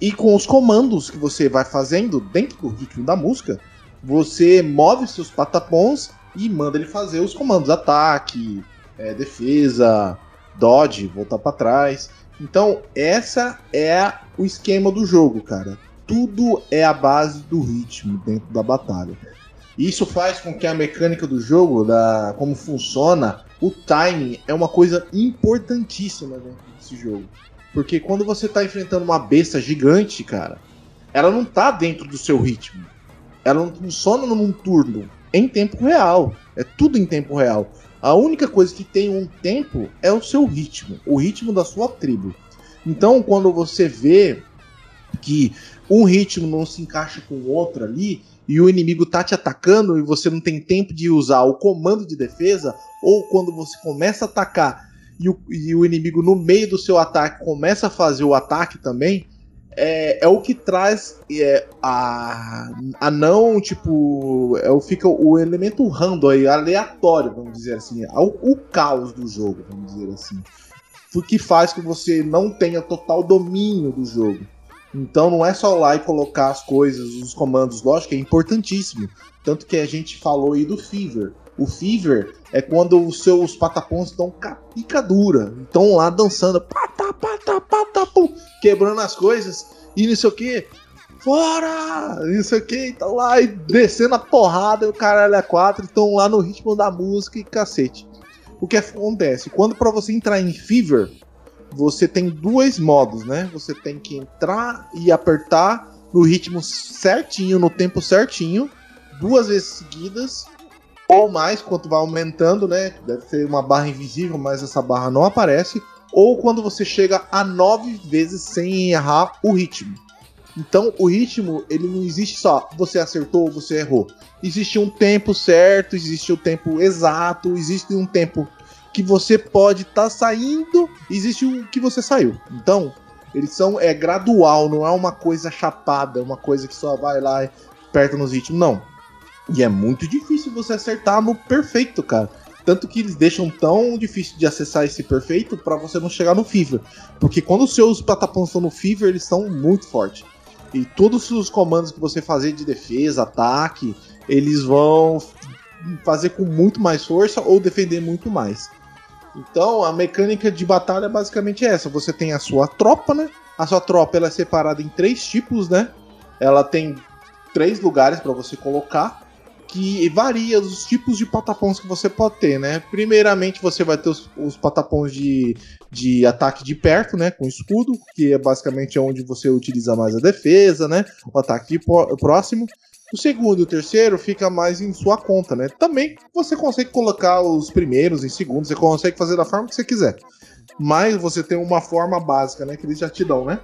e com os comandos que você vai fazendo dentro do ritmo da música, você move seus patapons e manda ele fazer os comandos ataque, é, defesa, dodge, voltar para trás. Então, essa é o esquema do jogo, cara. Tudo é a base do ritmo dentro da batalha. Isso faz com que a mecânica do jogo, da como funciona, o timing é uma coisa importantíssima dentro desse jogo. Porque quando você está enfrentando uma besta gigante, cara, ela não está dentro do seu ritmo ela não funciona num turno em tempo real. É tudo em tempo real. A única coisa que tem um tempo é o seu ritmo, o ritmo da sua tribo. Então, quando você vê que um ritmo não se encaixa com o outro ali, e o inimigo tá te atacando e você não tem tempo de usar o comando de defesa, ou quando você começa a atacar e o, e o inimigo no meio do seu ataque começa a fazer o ataque também, é, é o que traz é, a, a não, tipo, é o, fica o elemento random aí, aleatório, vamos dizer assim, o, o caos do jogo, vamos dizer assim. O que faz que você não tenha total domínio do jogo. Então não é só lá e colocar as coisas, os comandos, lógico, é importantíssimo. Tanto que a gente falou aí do Fever. O Fever é quando os seus patapons estão pica dura. Estão lá dançando, pata, pata, pata, pum, quebrando as coisas e não sei o que. Fora! Não sei o que, estão lá e descendo a porrada e o caralho é quatro, estão lá no ritmo da música e cacete. O que acontece? Quando para você entrar em Fever, você tem dois modos, né? Você tem que entrar e apertar no ritmo certinho, no tempo certinho, duas vezes seguidas, ou mais, quando vai aumentando, né? Deve ser uma barra invisível, mas essa barra não aparece. Ou quando você chega a nove vezes sem errar o ritmo. Então, o ritmo, ele não existe só você acertou ou você errou. Existe um tempo certo, existe um tempo exato, existe um tempo que você pode estar tá saindo, existe o que você saiu. Então, eles são é gradual, não é uma coisa chapada, uma coisa que só vai lá e nos ritmos. Não E é muito difícil você acertar no perfeito, cara. Tanto que eles deixam tão difícil de acessar esse perfeito para você não chegar no Fever. Porque quando os seus patapons estão no Fever, eles são muito fortes. E todos os comandos que você fazer de defesa, ataque, eles vão fazer com muito mais força ou defender muito mais. Então a mecânica de batalha é basicamente essa. Você tem a sua tropa, né? A sua tropa ela é separada em três tipos, né? Ela tem três lugares para você colocar que varia os tipos de patapons que você pode ter, né? Primeiramente, você vai ter os, os patapons de, de ataque de perto, né? Com escudo, que é basicamente onde você utiliza mais a defesa, né? O ataque de próximo. O segundo e o terceiro fica mais em sua conta, né? Também você consegue colocar os primeiros em segundos, você consegue fazer da forma que você quiser. Mas você tem uma forma básica, né? Que eles já te dão, né?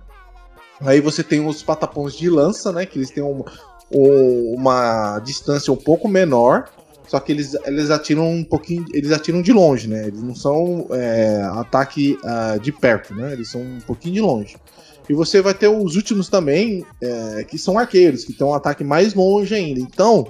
Aí você tem os patapons de lança, né? Que eles têm um, um, uma distância um pouco menor, só que eles, eles atiram um pouquinho, eles atiram de longe, né? Eles não são é, ataque uh, de perto, né? Eles são um pouquinho de longe. E você vai ter os últimos também, é, que são arqueiros, que tem um ataque mais longe ainda. Então,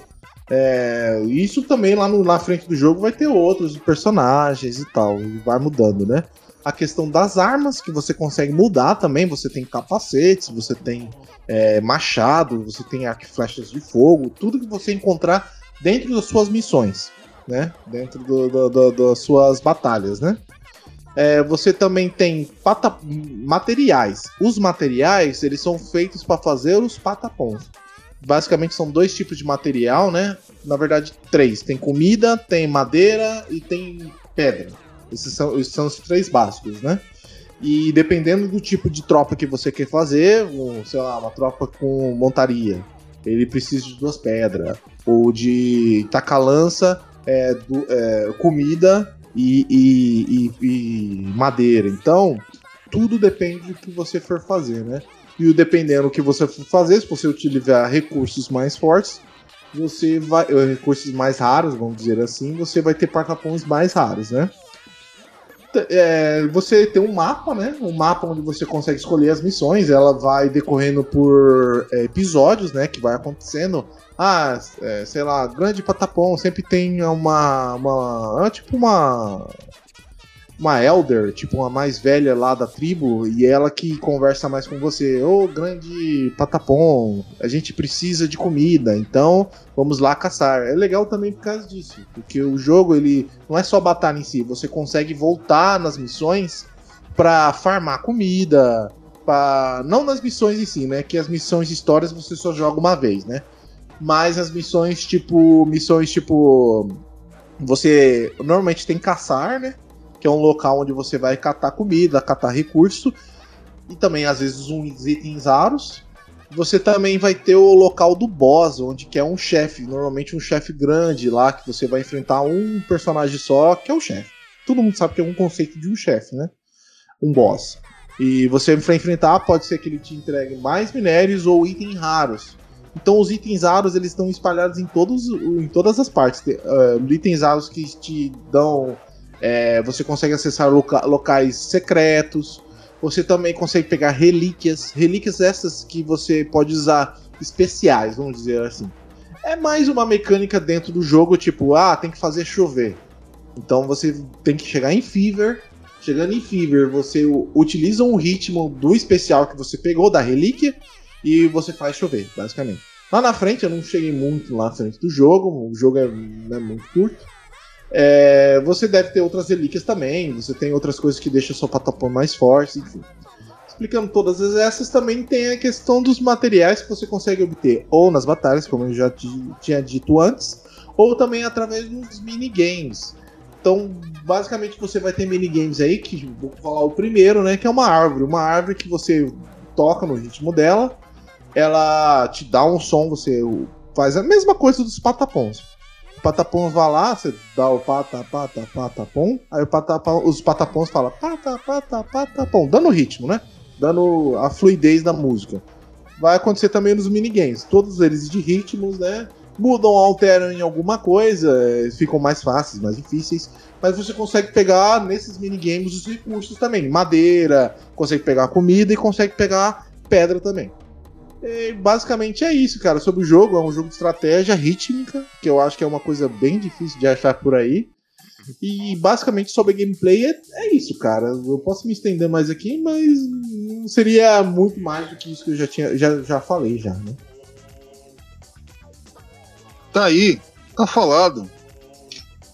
é, isso também lá no, na frente do jogo vai ter outros personagens e tal, e vai mudando, né? A questão das armas, que você consegue mudar também, você tem capacetes, você tem é, machado, você tem arco flechas de fogo, tudo que você encontrar dentro das suas missões, né? Dentro das suas batalhas, né? É, você também tem pata... materiais. Os materiais, eles são feitos para fazer os patapons. Basicamente são dois tipos de material, né? Na verdade, três. Tem comida, tem madeira e tem pedra. Esses são, esses são os três básicos, né? E dependendo do tipo de tropa que você quer fazer, um, sei lá, uma tropa com montaria, ele precisa de duas pedras. Ou de tacar lança, é, é, comida e, e, e, e, madeira. Então, tudo depende do que você for fazer, né? E dependendo do que você for fazer, se você utilizar recursos mais fortes, você vai. recursos mais raros, vamos dizer assim, você vai ter partapões mais raros, né? É, você tem um mapa, né? Um mapa onde você consegue escolher as missões. Ela vai decorrendo por é, episódios, né? Que vai acontecendo. Ah, é, sei lá, Grande Patapom sempre tem uma. uma é tipo uma uma elder, tipo uma mais velha lá da tribo, e ela que conversa mais com você. Ô, oh, grande patapom, a gente precisa de comida, então vamos lá caçar. É legal também por causa disso, porque o jogo ele não é só batalha em si, você consegue voltar nas missões para farmar comida, para não nas missões em si, né? Que as missões histórias você só joga uma vez, né? Mas as missões tipo missões tipo você normalmente tem caçar, né? Que é um local onde você vai catar comida, catar recurso e também às vezes uns itens raros. Você também vai ter o local do boss, onde que é um chefe, normalmente um chefe grande lá que você vai enfrentar um personagem só, que é o chefe. Todo mundo sabe que é um conceito de um chefe, né? Um boss. E você vai enfrentar, pode ser que ele te entregue mais minérios ou itens raros. Então os itens raros eles estão espalhados em, todos, em todas as partes. Uh, itens raros que te dão é, você consegue acessar loca locais secretos. Você também consegue pegar relíquias. Relíquias essas que você pode usar especiais, vamos dizer assim. É mais uma mecânica dentro do jogo, tipo, ah, tem que fazer chover. Então você tem que chegar em Fever. Chegando em Fever, você utiliza um ritmo do especial que você pegou da relíquia e você faz chover, basicamente. Lá na frente, eu não cheguei muito lá na frente do jogo, o jogo é, é muito curto. É, você deve ter outras relíquias também, você tem outras coisas que deixam seu patapão mais forte, enfim. Explicando todas essas, também tem a questão dos materiais que você consegue obter ou nas batalhas, como eu já tinha dito antes, ou também através dos minigames. Então, basicamente, você vai ter minigames aí, que vou falar o primeiro, né? Que é uma árvore. Uma árvore que você toca no ritmo dela, ela te dá um som, você faz a mesma coisa dos patapons patapons vai lá, você dá o pata, pata, patapom, aí o patapom, os patapons falam pata, pata, patapom, dando ritmo, né? Dando a fluidez da música. Vai acontecer também nos minigames, todos eles de ritmos, né? Mudam, alteram em alguma coisa, ficam mais fáceis, mais difíceis, mas você consegue pegar nesses minigames os recursos também, madeira, consegue pegar comida e consegue pegar pedra também. Basicamente é isso, cara. Sobre o jogo, é um jogo de estratégia rítmica, que eu acho que é uma coisa bem difícil de achar por aí. E basicamente sobre gameplay é, é isso, cara. Eu posso me estender mais aqui, mas seria muito mais do que isso que eu já tinha já, já falei já, né? Tá aí, tá falado.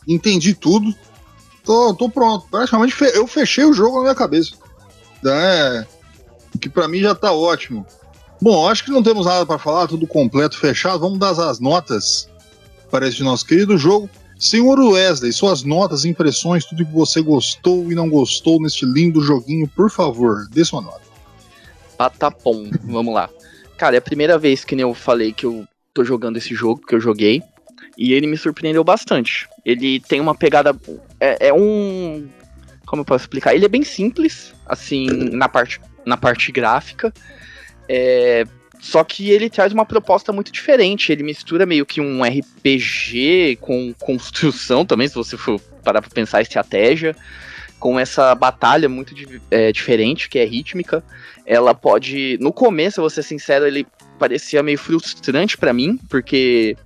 Entendi tudo. Tô, tô pronto. Praticamente fe- eu fechei o jogo na minha cabeça. É, que pra mim já tá ótimo. Bom, acho que não temos nada pra falar, tudo completo, fechado. Vamos dar as notas para este nosso querido jogo. Senhor Wesley, suas notas, impressões, tudo que você gostou e não gostou neste lindo joguinho, por favor, dê sua nota. Patapom, vamos lá. Cara, é a primeira vez que eu falei que eu tô jogando esse jogo, que eu joguei. E ele me surpreendeu bastante. Ele tem uma pegada. É, é um. Como eu posso explicar? Ele é bem simples, assim, na parte, na parte gráfica. É, só que ele traz uma proposta muito diferente. Ele mistura meio que um RPG com construção também, se você for parar pra pensar estratégia. Com essa batalha muito é, diferente, que é rítmica. Ela pode. No começo, eu vou ser sincero, ele parecia meio frustrante pra mim, porque.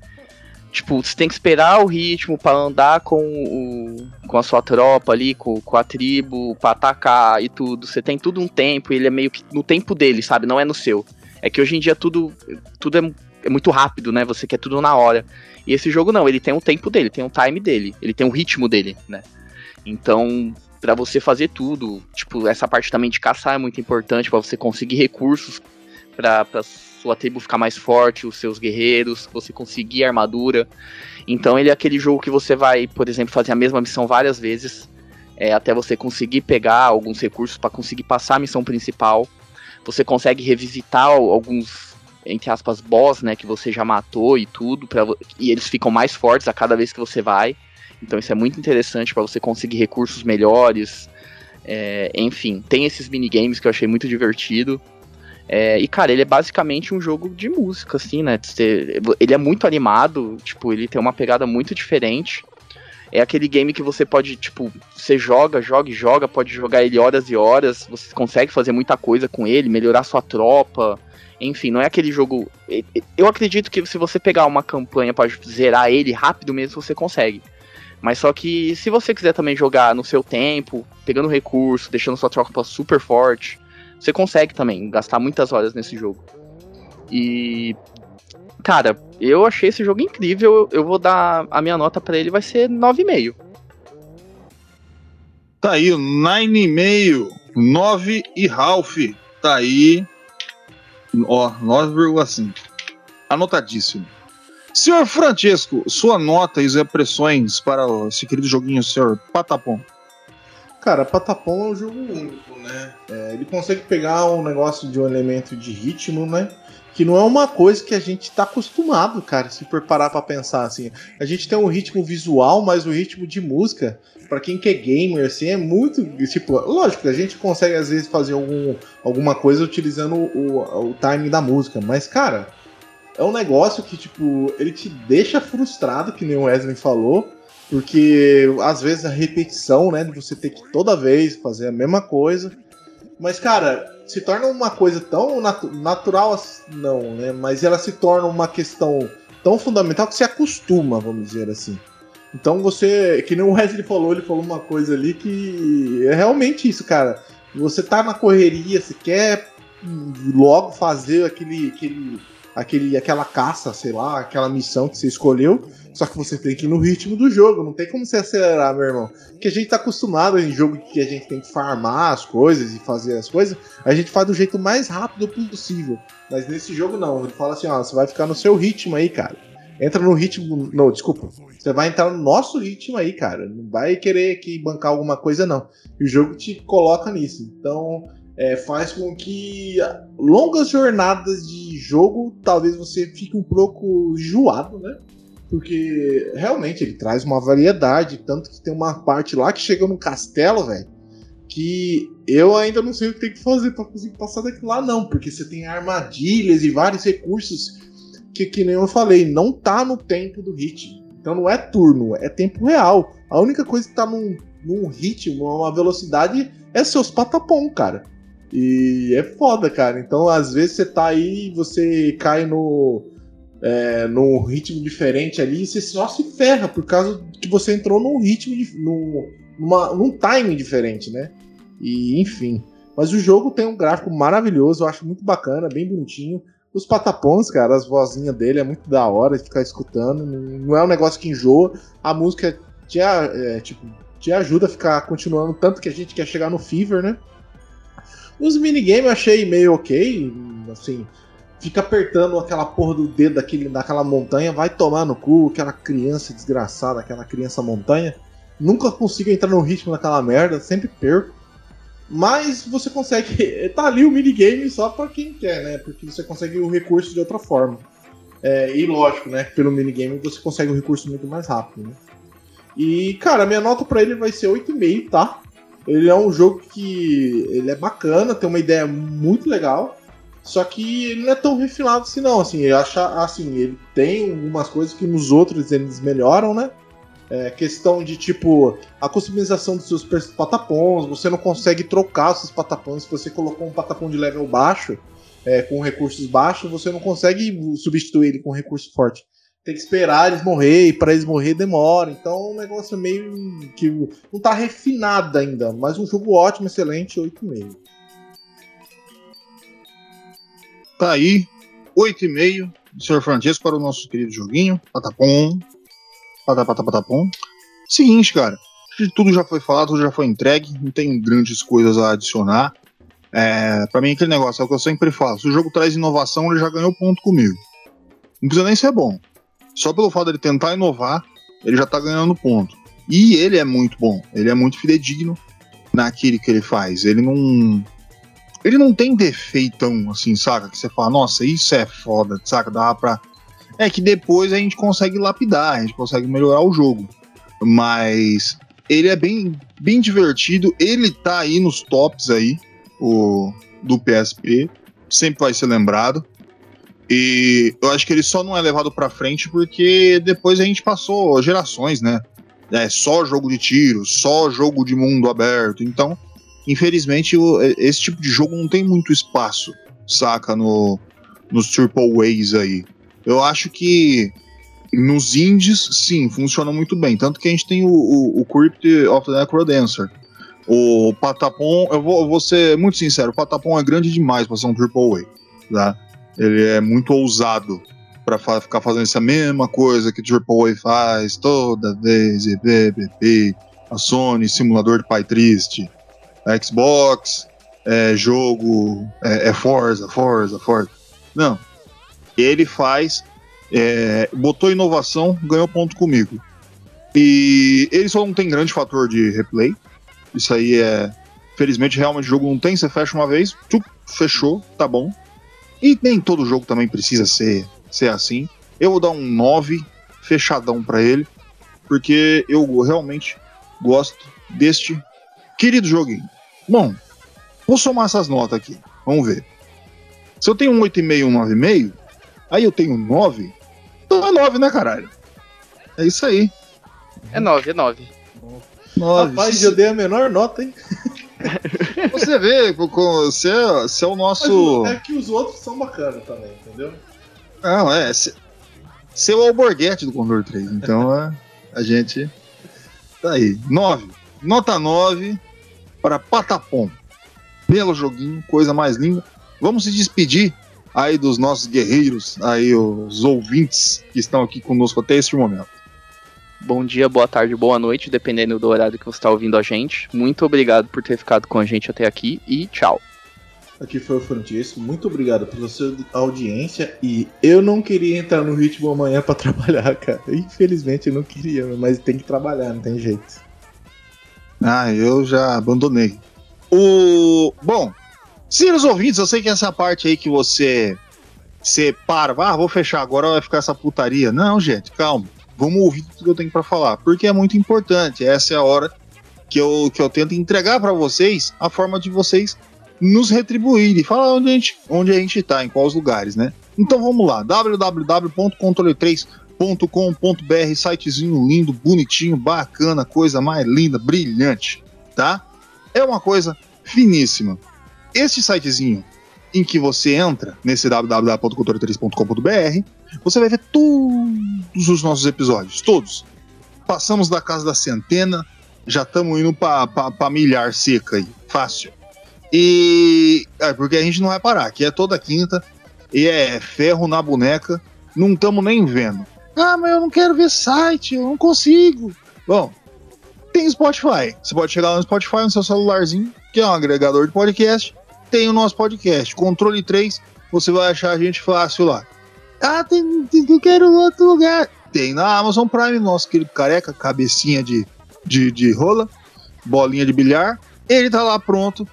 Tipo, você tem que esperar o ritmo pra andar com, o, com a sua tropa ali, com, com a tribo, pra atacar e tudo. Você tem tudo um tempo, ele é meio que no tempo dele, sabe? Não é no seu. É que hoje em dia tudo, tudo é, é muito rápido, né? Você quer tudo na hora. E esse jogo não, ele tem o tempo dele, tem o time dele, ele tem o ritmo dele, né? Então, pra você fazer tudo, tipo, essa parte também de caçar é muito importante pra você conseguir recursos pra sua tribo ficar mais forte, os seus guerreiros, você conseguir armadura. Então ele é aquele jogo que você vai, por exemplo, fazer a mesma missão várias vezes, é, até você conseguir pegar alguns recursos pra conseguir passar a missão principal. Você consegue revisitar al- alguns, entre aspas, boss, né, que você já matou e tudo, pra, e eles ficam mais fortes a cada vez que você vai. Então isso é muito interessante pra você conseguir recursos melhores. É, enfim, tem esses minigames que eu achei muito divertido. É, e, cara, ele é basicamente um jogo de música, assim, né? Ele é muito animado, tipo, ele tem uma pegada muito diferente. É aquele game que você pode, tipo, você joga, joga e joga, pode jogar ele horas e horas, você consegue fazer muita coisa com ele, melhorar sua tropa. Enfim, não é aquele jogo. Eu acredito que se você pegar uma campanha pra zerar ele rápido mesmo, você consegue. Mas só que se você quiser também jogar no seu tempo, pegando recurso, deixando sua tropa super forte, você consegue também gastar muitas horas nesse jogo. E cara, eu achei esse jogo incrível. Eu vou dar a minha nota pra ele vai ser 9,5. Tá aí, o 9,5. 9 e Ralph. Tá aí. Ó, 9,5. Anotadíssimo. Senhor Francesco, sua nota e as impressões para esse querido joguinho, senhor Patapom. Cara, Patapom é um jogo único, né? É, ele consegue pegar um negócio de um elemento de ritmo, né? Que não é uma coisa que a gente tá acostumado, cara, se for parar pra pensar assim. A gente tem um ritmo visual, mas o ritmo de música, pra quem que é gamer, assim, é muito. Tipo, lógico, a gente consegue às vezes fazer algum, alguma coisa utilizando o, o timing da música, mas, cara, é um negócio que, tipo, ele te deixa frustrado, que nem o Wesley falou. Porque às vezes a repetição, né, de você ter que toda vez fazer a mesma coisa. Mas, cara, se torna uma coisa tão natu- natural não, né? Mas ela se torna uma questão tão fundamental que se acostuma, vamos dizer assim. Então você, que nem o Wesley falou, ele falou uma coisa ali que é realmente isso, cara. Você tá na correria, você quer logo fazer aquele, aquele, aquele, aquela caça, sei lá, aquela missão que você escolheu. Só que você tem que ir no ritmo do jogo, não tem como você acelerar, meu irmão. Porque a gente tá acostumado em jogo que a gente tem que farmar as coisas e fazer as coisas, a gente faz do jeito mais rápido possível. Mas nesse jogo não, ele fala assim, ó, você vai ficar no seu ritmo aí, cara. Entra no ritmo. Não, desculpa. Você vai entrar no nosso ritmo aí, cara. Não vai querer que bancar alguma coisa, não. E o jogo te coloca nisso. Então, é, faz com que longas jornadas de jogo, talvez você fique um pouco enjoado, né? Porque realmente ele traz uma variedade, tanto que tem uma parte lá que chega no castelo, velho, que eu ainda não sei o que tem que fazer pra conseguir passar daquilo lá, não, porque você tem armadilhas e vários recursos que, que nem eu falei, não tá no tempo do ritmo. Então não é turno, é tempo real. A única coisa que tá num, num ritmo, numa velocidade, é seus patapom, cara. E é foda, cara. Então, às vezes você tá aí e você cai no. É, num ritmo diferente ali e você só se ferra por causa que você entrou num ritmo, num, numa, num time diferente, né? E enfim. Mas o jogo tem um gráfico maravilhoso, eu acho muito bacana, bem bonitinho. Os patapons, cara, as vozinhas dele é muito da hora de ficar escutando. Não é um negócio que enjoa. A música te, é, tipo, te ajuda a ficar continuando, tanto que a gente quer chegar no Fever, né? Os minigames eu achei meio ok, assim, fica apertando aquela porra do dedo daquele, daquela montanha, vai tomar no cu, aquela criança desgraçada, aquela criança montanha. Nunca consigo entrar no ritmo daquela merda, sempre perco. Mas você consegue. <laughs> Tá ali o minigame só pra quem quer, né? Porque você consegue o recurso de outra forma. É, e lógico, né? Pelo minigame você consegue o recurso muito mais rápido, né? E, cara, minha nota para ele vai ser 8,5, tá? Ele é um jogo que ele é bacana, tem uma ideia muito legal, só que ele não é tão refinado assim não, assim, eu acho assim, ele tem algumas coisas que nos outros eles melhoram, né? É, questão de tipo a customização dos seus patapons, você não consegue trocar os seus patapons se você colocou um patapom de level baixo, é, com recursos baixos, você não consegue substituir ele com recurso forte tem que esperar eles morrer, e para eles morrer demora. Então o negócio é meio que não tá refinado ainda, mas um jogo ótimo, excelente, 8,5. Tá aí, 8,5 do Sr. Francesco para o nosso querido joguinho. Patapom. Patapata patapom. Seguinte, cara. Tudo já foi falado, tudo já foi entregue, não tem grandes coisas a adicionar. É, para mim, aquele negócio é o que eu sempre falo: se o jogo traz inovação, ele já ganhou ponto comigo. Não precisa nem ser bom. Só pelo fato de ele tentar inovar, ele já tá ganhando ponto. E ele é muito bom, ele é muito fidedigno naquilo que ele faz. Ele não. Ele não tem defeitão, assim, saca? Que você fala, nossa, isso é foda, saca? Dá pra. É que depois a gente consegue lapidar, a gente consegue melhorar o jogo. Mas ele é bem, bem divertido. Ele tá aí nos tops aí, o, do PSP. Sempre vai ser lembrado. E eu acho que ele só não é levado para frente porque depois a gente passou gerações, né? É só jogo de tiro, só jogo de mundo aberto. Então, infelizmente, esse tipo de jogo não tem muito espaço, saca? No, nos Triple Ways aí. Eu acho que nos indies, sim, funciona muito bem. Tanto que a gente tem o, o, o Crypt of the Necrodancer. O Patapon, eu vou, eu vou ser muito sincero, o Patapon é grande demais pra ser um Triple Way, tá? Ele é muito ousado para fa ficar fazendo essa mesma coisa que o AAA faz toda vez, e BBB, a Sony, simulador de pai triste, a Xbox, é, jogo, é, é Forza, Forza, Forza. Não. Ele faz, é, botou inovação, ganhou ponto comigo. E ele só não tem grande fator de replay. Isso aí é. Felizmente, realmente, o jogo não tem. Você fecha uma vez, tchup, fechou, tá bom. E nem todo jogo também precisa ser, ser assim. Eu vou dar um 9 fechadão para ele, porque eu realmente gosto deste querido joguinho. Bom, vou somar essas notas aqui. Vamos ver. Se eu tenho um 8,5 e um 9,5, aí eu tenho 9, então é 9, né, caralho? É isso aí. É 9, é 9. 9. Rapaz, eu dei a menor nota, hein? <laughs> <laughs> Você vê, você, é, você é o nosso. Mas é que os outros são bacanas também, entendeu? Não, é. Você é o alborguete do Condor 3, então é, a gente. Tá aí. 9. Nota 9 para Patapom. Belo joguinho, coisa mais linda. Vamos se despedir aí dos nossos guerreiros, aí os ouvintes que estão aqui conosco até este momento. Bom dia, boa tarde, boa noite, dependendo do horário que você está ouvindo a gente. Muito obrigado por ter ficado com a gente até aqui e tchau. Aqui foi o Francisco, muito obrigado pela sua audiência e eu não queria entrar no ritmo amanhã para <laughs> trabalhar, cara. Infelizmente eu não queria, mas tem que trabalhar, não tem jeito. Ah, eu já abandonei. O bom, senhores ouvintes, eu sei que essa parte aí que você você para, ah, vou fechar agora vai ficar essa putaria. Não, gente, calma vamos ouvir tudo que eu tenho para falar, porque é muito importante. Essa é a hora que eu, que eu tento entregar para vocês a forma de vocês nos retribuírem, falar onde a gente, onde a gente tá, em quais lugares, né? Então vamos lá, www.controle3.com.br, sitezinho lindo, bonitinho, bacana, coisa mais linda, brilhante, tá? É uma coisa finíssima. Este sitezinho em que você entra, nesse www.cultura3.com.br, você vai ver todos os nossos episódios, todos. Passamos da casa da centena, já estamos indo para milhar seca aí, fácil. E. É, porque a gente não vai parar, aqui é toda quinta, e é ferro na boneca, não estamos nem vendo. Ah, mas eu não quero ver site, eu não consigo. Bom, tem Spotify. Você pode chegar lá no Spotify no seu celularzinho, que é um agregador de podcast. Tem o nosso podcast, Controle 3. Você vai achar a gente fácil lá. Ah, tem, tem, eu quero outro lugar. Tem na Amazon Prime, nosso querido careca, cabecinha de, de, de rola, bolinha de bilhar. Ele tá lá pronto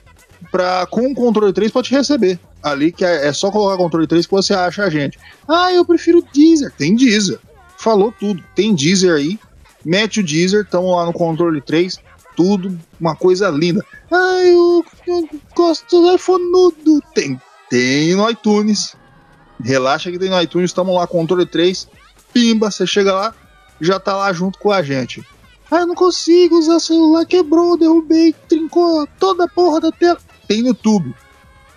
pra, com o controle 3 pode te receber. Ali que é, é só colocar controle 3 que você acha a gente. Ah, eu prefiro Deezer. Tem Deezer. Falou tudo. Tem Deezer aí. Mete o Deezer, estamos lá no controle 3. Tudo, uma coisa linda. Ah, eu, eu gosto do iPhone nudo. Tem, tem no iTunes. Relaxa que tem no iTunes, estamos lá, controle 3. Pimba, você chega lá, já tá lá junto com a gente. Ah, eu não consigo usar celular, quebrou, derrubei, trincou toda a porra da tela. Tem no YouTube.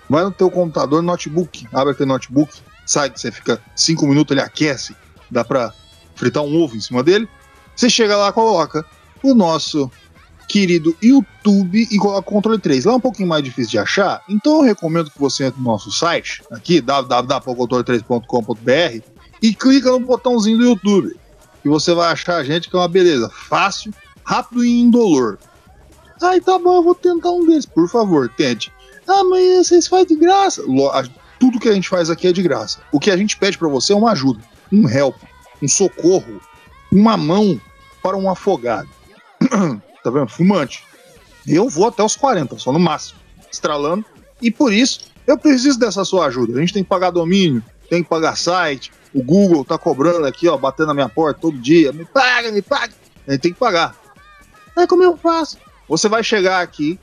Vai no teu computador, notebook, abre aquele notebook, sai você fica 5 minutos, ele aquece, dá pra fritar um ovo em cima dele. Você chega lá, coloca o nosso querido YouTube e coloca controle 3. Lá é um pouquinho mais difícil de achar, então eu recomendo que você entre no nosso site, aqui, www.controle3.com.br, e clica no botãozinho do YouTube. E você vai achar a gente que é uma beleza. Fácil, rápido e indolor. Ai, tá bom, eu vou tentar um desses. Por favor, tente. Ah, mas vocês fazem de graça. Tudo que a gente faz aqui é de graça. O que a gente pede para você é uma ajuda, um help, um socorro, uma mão para um afogado. <clears throat> tá vendo? Fumante. Eu vou até os 40, só no máximo, estralando. E por isso, eu preciso dessa sua ajuda. A gente tem que pagar domínio, tem que pagar site. O Google tá cobrando aqui, ó, batendo na minha porta todo dia. Me paga, me paga. A gente tem que pagar. Aí como eu faço? Você vai chegar aqui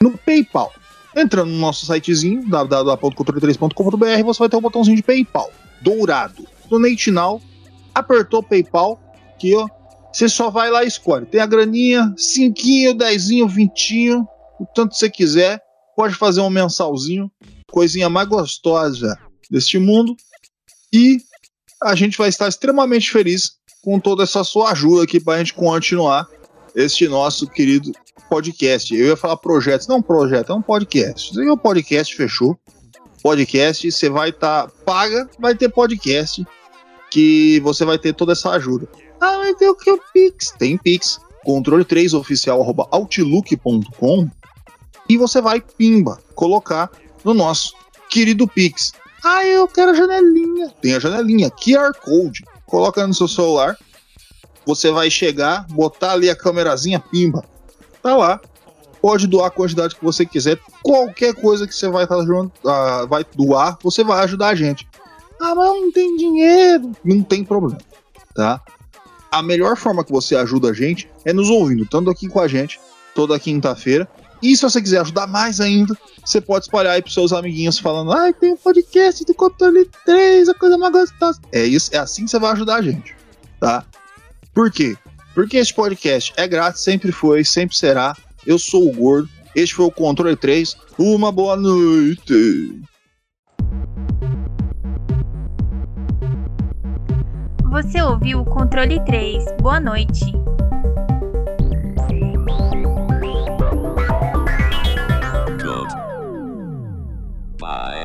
no PayPal. Entrando no nosso sitezinho, www.cultura3.com.br, você vai ter um botãozinho de PayPal, dourado. Donate Now, apertou PayPal, aqui ó, você só vai lá e escolhe. Tem a graninha, cinquinho, dezinho, vintinho, o tanto você quiser. Pode fazer um mensalzinho, coisinha mais gostosa deste mundo. E a gente vai estar extremamente feliz com toda essa sua ajuda aqui para a gente continuar este nosso querido podcast. Eu ia falar projetos, não projeto, é um podcast. Se o podcast fechou, podcast, você vai estar tá, paga, vai ter podcast que você vai ter toda essa ajuda. Ah, mas tem o que o Pix? Tem Pix. Controle 3 oficial arroba outlook.com e você vai, pimba, colocar no nosso querido Pix. Ah, eu quero a janelinha. Tem a janelinha, QR Code. Coloca no seu celular. Você vai chegar, botar ali a câmerazinha, pimba. Tá lá. Pode doar a quantidade que você quiser. Qualquer coisa que você vai, tá, uh, vai doar, você vai ajudar a gente. Ah, mas eu não tenho dinheiro. Não tem problema, tá? A melhor forma que você ajuda a gente é nos ouvindo, estando aqui com a gente toda quinta-feira. E se você quiser ajudar mais ainda, você pode espalhar aí pros seus amiguinhos falando: ai, tem um podcast do Controle 3, a coisa mais gostosa. É isso, é assim que você vai ajudar a gente, tá? Por quê? Porque este podcast é grátis, sempre foi, sempre será. Eu sou o Gordo, este foi o Controle 3. Uma boa noite. Você ouviu o Controle 3. Boa noite. Bye.